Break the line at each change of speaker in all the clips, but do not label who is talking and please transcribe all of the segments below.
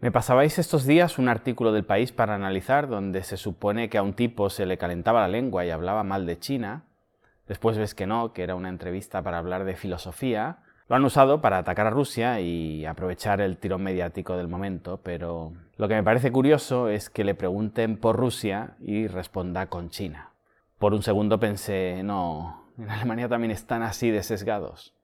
Me pasabais estos días un artículo del país para analizar donde se supone que a un tipo se le calentaba la lengua y hablaba mal de China. Después ves que no, que era una entrevista para hablar de filosofía. Lo han usado para atacar a Rusia y aprovechar el tirón mediático del momento, pero lo que me parece curioso es que le pregunten por Rusia y responda con China. Por un segundo pensé, no, en Alemania también están así de sesgados.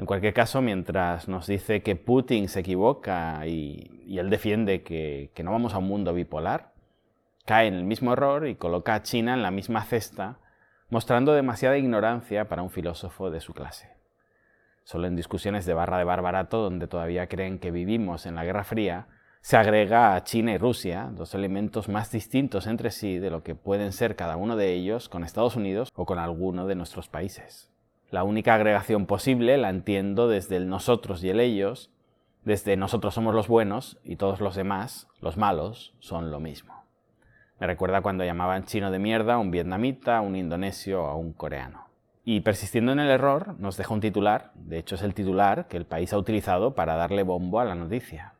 En cualquier caso, mientras nos dice que Putin se equivoca y, él defiende que, que no vamos a un mundo bipolar, cae en el mismo error y coloca a China en la misma cesta, mostrando demasiada ignorancia para un filósofo de su clase. Solo en discusiones de barra de barbarato, donde todavía creen que vivimos en la Guerra Fría, se agrega a China y Rusia, dos elementos más distintos entre sí de lo que pueden ser cada uno de ellos con Estados Unidos o con alguno de nuestros países. La única agregación posible la entiendo desde el nosotros y el ellos, desde nosotros somos los buenos y todos los demás, los malos, son lo mismo. Me recuerda cuando llamaban chino de mierda a un vietnamita, a un indonesio o a un coreano. Y persistiendo en el error, nos deja un titular, de hecho es el titular que el país ha utilizado para darle bombo a la noticia.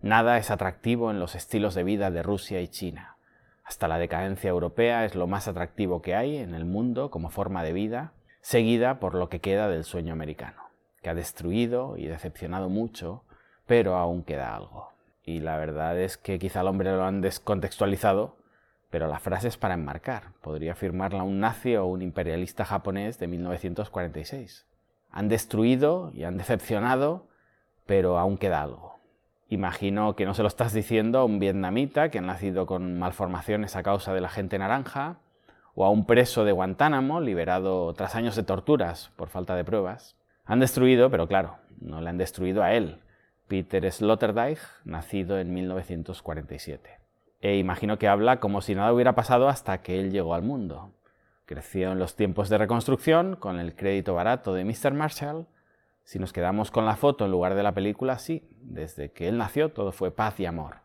Nada es atractivo en los estilos de vida de Rusia y China. Hasta la decadencia europea es lo más atractivo que hay en el mundo como forma de vida seguida por lo que queda del sueño americano, que ha destruido y decepcionado mucho, pero aún queda algo. Y la verdad es que quizá al hombre lo han descontextualizado, pero la frase es para enmarcar. Podría firmarla un nazi o un imperialista japonés de 1946. Han destruido y han decepcionado, pero aún queda algo. Imagino que no se lo estás diciendo a un vietnamita que ha nacido con malformaciones a causa de la gente naranja, o a un preso de Guantánamo liberado tras años de torturas por falta de pruebas. Han destruido, pero claro, no le han destruido a él, Peter Sloterdijk, nacido en 1947. E imagino que habla como si nada hubiera pasado hasta que él llegó al mundo. Creció en los tiempos de reconstrucción, con el crédito barato de Mr. Marshall. Si nos quedamos con la foto en lugar de la película, sí, desde que él nació todo fue paz y amor.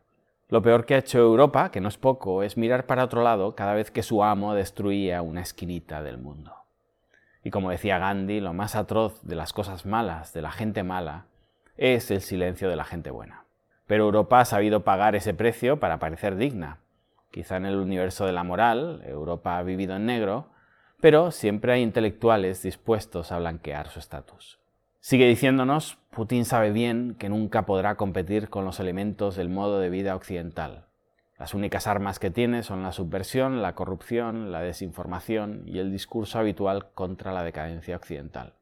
Lo peor que ha hecho Europa, que no es poco, es mirar para otro lado cada vez que su amo destruía una esquinita del mundo. Y como decía Gandhi, lo más atroz de las cosas malas, de la gente mala, es el silencio de la gente buena. Pero Europa ha sabido pagar ese precio para parecer digna. Quizá en el universo de la moral, Europa ha vivido en negro, pero siempre hay intelectuales dispuestos a blanquear su estatus. Sigue diciéndonos, Putin sabe bien que nunca podrá competir con los elementos del modo de vida occidental. Las únicas armas que tiene son la subversión, la corrupción, la desinformación y el discurso habitual contra la decadencia occidental.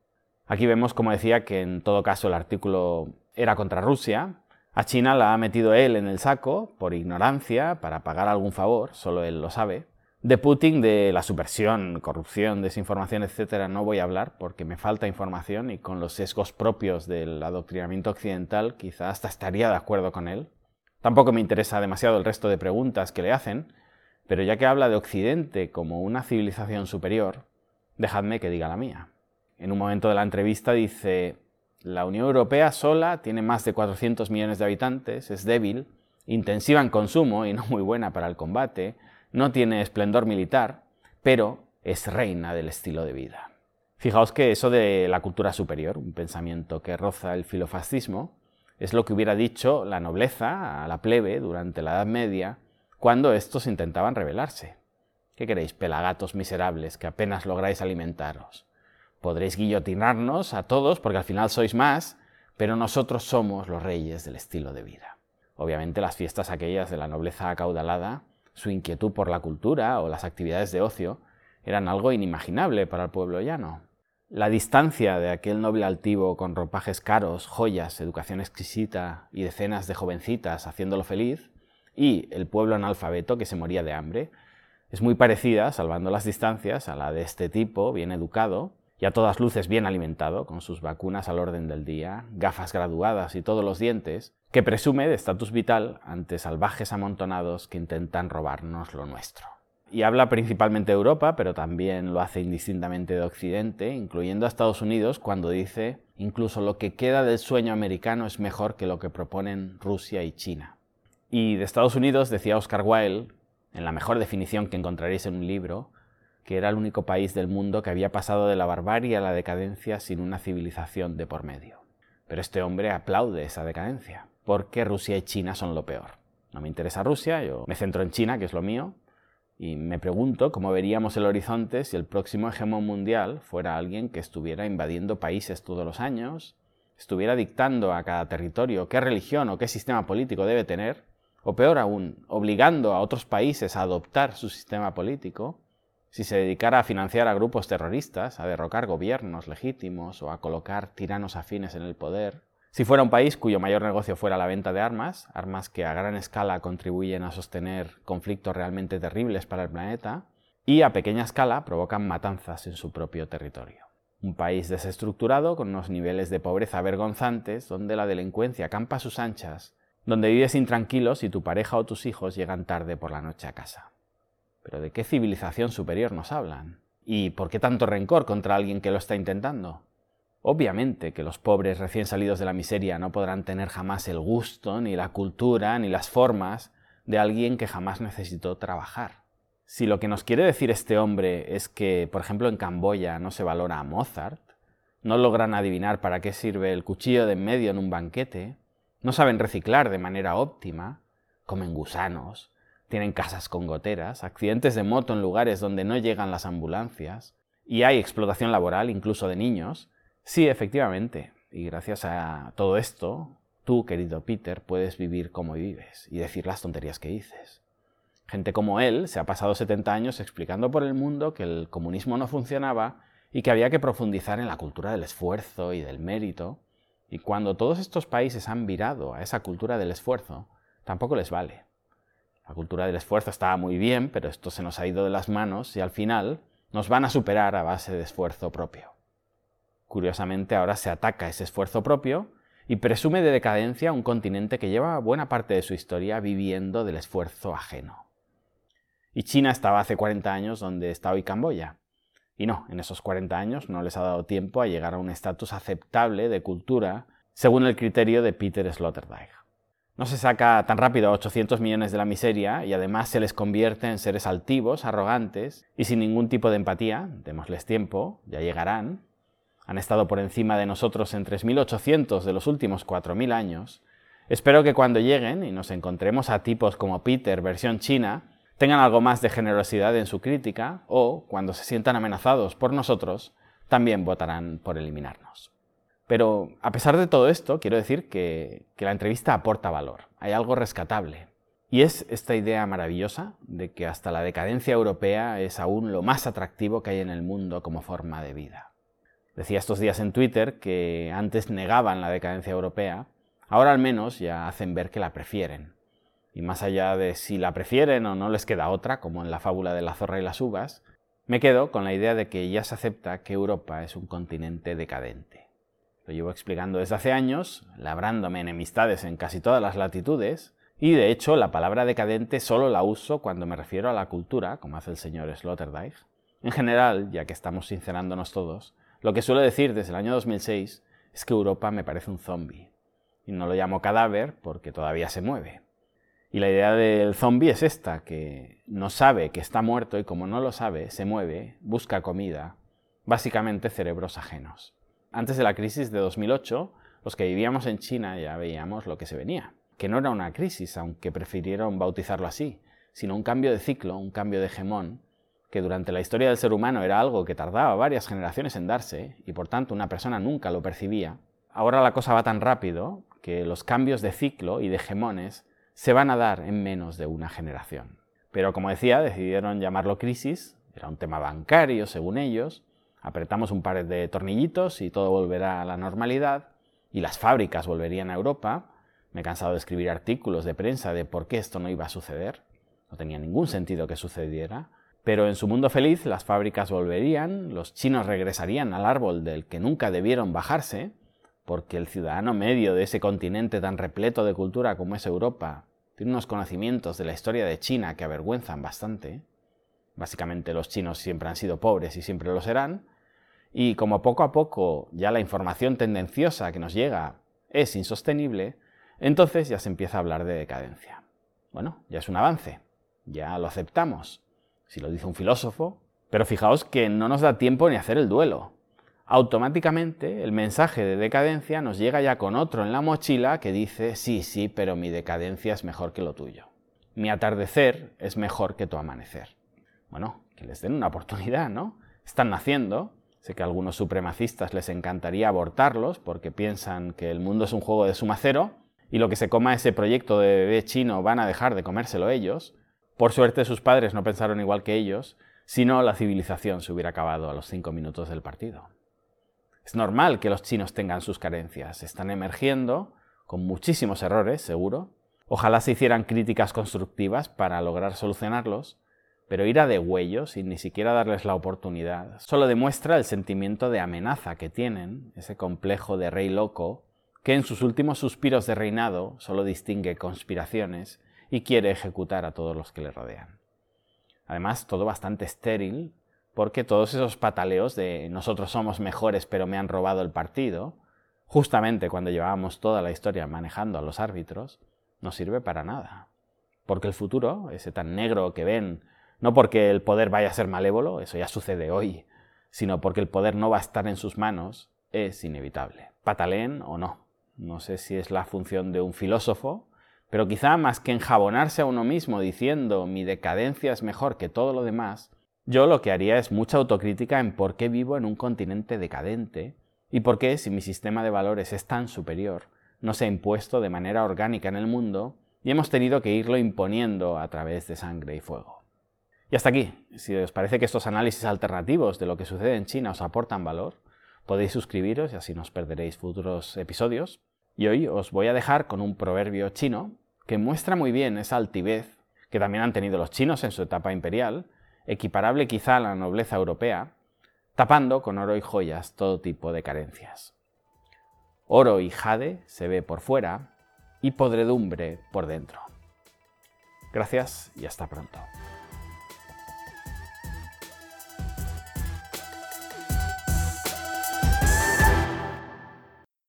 Aquí vemos, como decía, que en todo caso el artículo era contra Rusia. A China la ha metido él en el saco por ignorancia, para pagar algún favor, solo él lo sabe. De Putin, de la subversión, corrupción, desinformación, etcétera, no voy a hablar porque me falta información y con los sesgos propios del adoctrinamiento occidental quizá hasta estaría de acuerdo con él. Tampoco me interesa demasiado el resto de preguntas que le hacen, pero ya que habla de Occidente como una civilización superior, dejadme que diga la mía. En un momento de la entrevista dice, la Unión Europea sola tiene más de 400 millones de habitantes, es débil, intensiva en consumo y no muy buena para el combate, no tiene esplendor militar, pero es reina del estilo de vida. Fijaos que eso de la cultura superior, un pensamiento que roza el filofascismo, es lo que hubiera dicho la nobleza a la plebe durante la Edad Media, cuando estos intentaban rebelarse. ¿Qué queréis, pelagatos miserables, que apenas lográis alimentaros? Podréis guillotinarnos a todos porque al final sois más, pero nosotros somos los reyes del estilo de vida. Obviamente las fiestas aquellas de la nobleza acaudalada su inquietud por la cultura o las actividades de ocio eran algo inimaginable para el pueblo llano. La distancia de aquel noble altivo con ropajes caros, joyas, educación exquisita y decenas de jovencitas haciéndolo feliz, y el pueblo analfabeto que se moría de hambre, es muy parecida, salvando las distancias, a la de este tipo, bien educado, y a todas luces bien alimentado, con sus vacunas al orden del día, gafas graduadas y todos los dientes, que presume de estatus vital ante salvajes amontonados que intentan robarnos lo nuestro. Y habla principalmente de Europa, pero también lo hace indistintamente de Occidente, incluyendo a Estados Unidos, cuando dice, incluso lo que queda del sueño americano es mejor que lo que proponen Rusia y China. Y de Estados Unidos decía Oscar Wilde, en la mejor definición que encontraréis en un libro, que era el único país del mundo que había pasado de la barbarie a la decadencia sin una civilización de por medio. Pero este hombre aplaude esa decadencia porque Rusia y China son lo peor. No me interesa Rusia, yo me centro en China, que es lo mío, y me pregunto cómo veríamos el horizonte si el próximo hegemón mundial fuera alguien que estuviera invadiendo países todos los años, estuviera dictando a cada territorio qué religión o qué sistema político debe tener, o peor aún, obligando a otros países a adoptar su sistema político, si se dedicara a financiar a grupos terroristas, a derrocar gobiernos legítimos o a colocar tiranos afines en el poder, si fuera un país cuyo mayor negocio fuera la venta de armas, armas que a gran escala contribuyen a sostener conflictos realmente terribles para el planeta, y a pequeña escala provocan matanzas en su propio territorio. Un país desestructurado con unos niveles de pobreza vergonzantes, donde la delincuencia campa a sus anchas, donde vives intranquilo si tu pareja o tus hijos llegan tarde por la noche a casa. Pero ¿de qué civilización superior nos hablan? ¿Y por qué tanto rencor contra alguien que lo está intentando? Obviamente que los pobres recién salidos de la miseria no podrán tener jamás el gusto, ni la cultura, ni las formas de alguien que jamás necesitó trabajar. Si lo que nos quiere decir este hombre es que, por ejemplo, en Camboya no se valora a Mozart, no logran adivinar para qué sirve el cuchillo de en medio en un banquete, no saben reciclar de manera óptima, comen gusanos, tienen casas con goteras, accidentes de moto en lugares donde no llegan las ambulancias, y hay explotación laboral incluso de niños, sí, efectivamente, y gracias a todo esto, tú, querido Peter, puedes vivir como vives y decir las tonterías que dices. Gente como él se ha pasado 70 años explicando por el mundo que el comunismo no funcionaba y que había que profundizar en la cultura del esfuerzo y del mérito, y cuando todos estos países han virado a esa cultura del esfuerzo, tampoco les vale. La cultura del esfuerzo estaba muy bien, pero esto se nos ha ido de las manos y al final nos van a superar a base de esfuerzo propio. Curiosamente ahora se ataca ese esfuerzo propio y presume de decadencia un continente que lleva buena parte de su historia viviendo del esfuerzo ajeno. Y China estaba hace 40 años donde está hoy Camboya. Y no, en esos 40 años no les ha dado tiempo a llegar a un estatus aceptable de cultura según el criterio de Peter Sloterdijk. No se saca tan rápido a 800 millones de la miseria y además se les convierte en seres altivos, arrogantes y sin ningún tipo de empatía. Démosles tiempo, ya llegarán. Han estado por encima de nosotros en 3.800 de los últimos 4.000 años. Espero que cuando lleguen y nos encontremos a tipos como Peter, versión china, tengan algo más de generosidad en su crítica o, cuando se sientan amenazados por nosotros, también votarán por eliminarnos. Pero a pesar de todo esto, quiero decir que, la entrevista aporta valor, hay algo rescatable. Y es esta idea maravillosa de que hasta la decadencia europea es aún lo más atractivo que hay en el mundo como forma de vida. Decía estos días en Twitter que antes negaban la decadencia europea, ahora al menos ya hacen ver que la prefieren. Y más allá de si la prefieren o no les queda otra, como en la fábula de la zorra y las uvas, me quedo con la idea de que ya se acepta que Europa es un continente decadente. Lo llevo explicando desde hace años, labrándome enemistades en casi todas las latitudes, y de hecho la palabra decadente solo la uso cuando me refiero a la cultura, como hace el señor Sloterdijk. En general, ya que estamos sincerándonos todos, lo que suelo decir desde el año 2006 es que Europa me parece un zombie. Y no lo llamo cadáver porque todavía se mueve. Y la idea del zombie es esta, que no sabe que está muerto y como no lo sabe, se mueve, busca comida, básicamente cerebros ajenos. Antes de la crisis de 2008, los que vivíamos en China ya veíamos lo que se venía, que no era una crisis, aunque prefirieron bautizarlo así, sino un cambio de ciclo, un cambio de hegemón, que durante la historia del ser humano era algo que tardaba varias generaciones en darse, y por tanto una persona nunca lo percibía, ahora la cosa va tan rápido que los cambios de ciclo y de hegemones se van a dar en menos de una generación. Pero como decía, decidieron llamarlo crisis, era un tema bancario según ellos, Apretamos un par de tornillitos y todo volverá a la normalidad y las fábricas volverían a Europa. Me he cansado de escribir artículos de prensa de por qué esto no iba a suceder. No tenía ningún sentido que sucediera. Pero en su mundo feliz las fábricas volverían, los chinos regresarían al árbol del que nunca debieron bajarse, porque el ciudadano medio de ese continente tan repleto de cultura como es Europa tiene unos conocimientos de la historia de China que avergüenzan bastante. Básicamente los chinos siempre han sido pobres y siempre lo serán, y como poco a poco ya la información tendenciosa que nos llega es insostenible, entonces ya se empieza a hablar de decadencia. Bueno, ya es un avance, ya lo aceptamos, si lo dice un filósofo, pero fijaos que no nos da tiempo ni hacer el duelo. automáticamente el mensaje de decadencia nos llega ya con otro en la mochila que dice, sí, sí, pero mi decadencia es mejor que lo tuyo. Mi atardecer es mejor que tu amanecer. Bueno, que les den una oportunidad, ¿no? Están naciendo. Sé que a algunos supremacistas les encantaría abortarlos porque piensan que el mundo es un juego de suma cero y lo que se coma ese proyecto de bebé chino van a dejar de comérselo ellos. Por suerte sus padres no pensaron igual que ellos, si no la civilización se hubiera acabado a los cinco minutos del partido. Es normal que los chinos tengan sus carencias, están emergiendo, con muchísimos errores, seguro. Ojalá se hicieran críticas constructivas para lograr solucionarlos, pero ir a degüello sin ni siquiera darles la oportunidad solo demuestra el sentimiento de amenaza que tienen, ese complejo de rey loco, que en sus últimos suspiros de reinado solo distingue conspiraciones y quiere ejecutar a todos los que le rodean. Además, todo bastante estéril, porque todos esos pataleos de nosotros somos mejores pero me han robado el partido, justamente cuando llevábamos toda la historia manejando a los árbitros, no sirve para nada. Porque el futuro, ese tan negro que ven, no porque el poder vaya a ser malévolo, eso ya sucede hoy, sino porque el poder no va a estar en sus manos, es inevitable. Pataleen o no. No sé si es la función de un filósofo, pero quizá más que enjabonarse a uno mismo diciendo mi decadencia es mejor que todo lo demás, yo lo que haría es mucha autocrítica en por qué vivo en un continente decadente y por qué, si mi sistema de valores es tan superior, no se ha impuesto de manera orgánica en el mundo y hemos tenido que irlo imponiendo a través de sangre y fuego. Y hasta aquí. Si os parece que estos análisis alternativos de lo que sucede en China os aportan valor, podéis suscribiros y así no os perderéis futuros episodios. Y hoy os voy a dejar con un proverbio chino que muestra muy bien esa altivez que también han tenido los chinos en su etapa imperial equiparable quizá a la nobleza europea, tapando con oro y joyas todo tipo de carencias. Oro y jade se ve por fuera y podredumbre por dentro. Gracias y hasta pronto.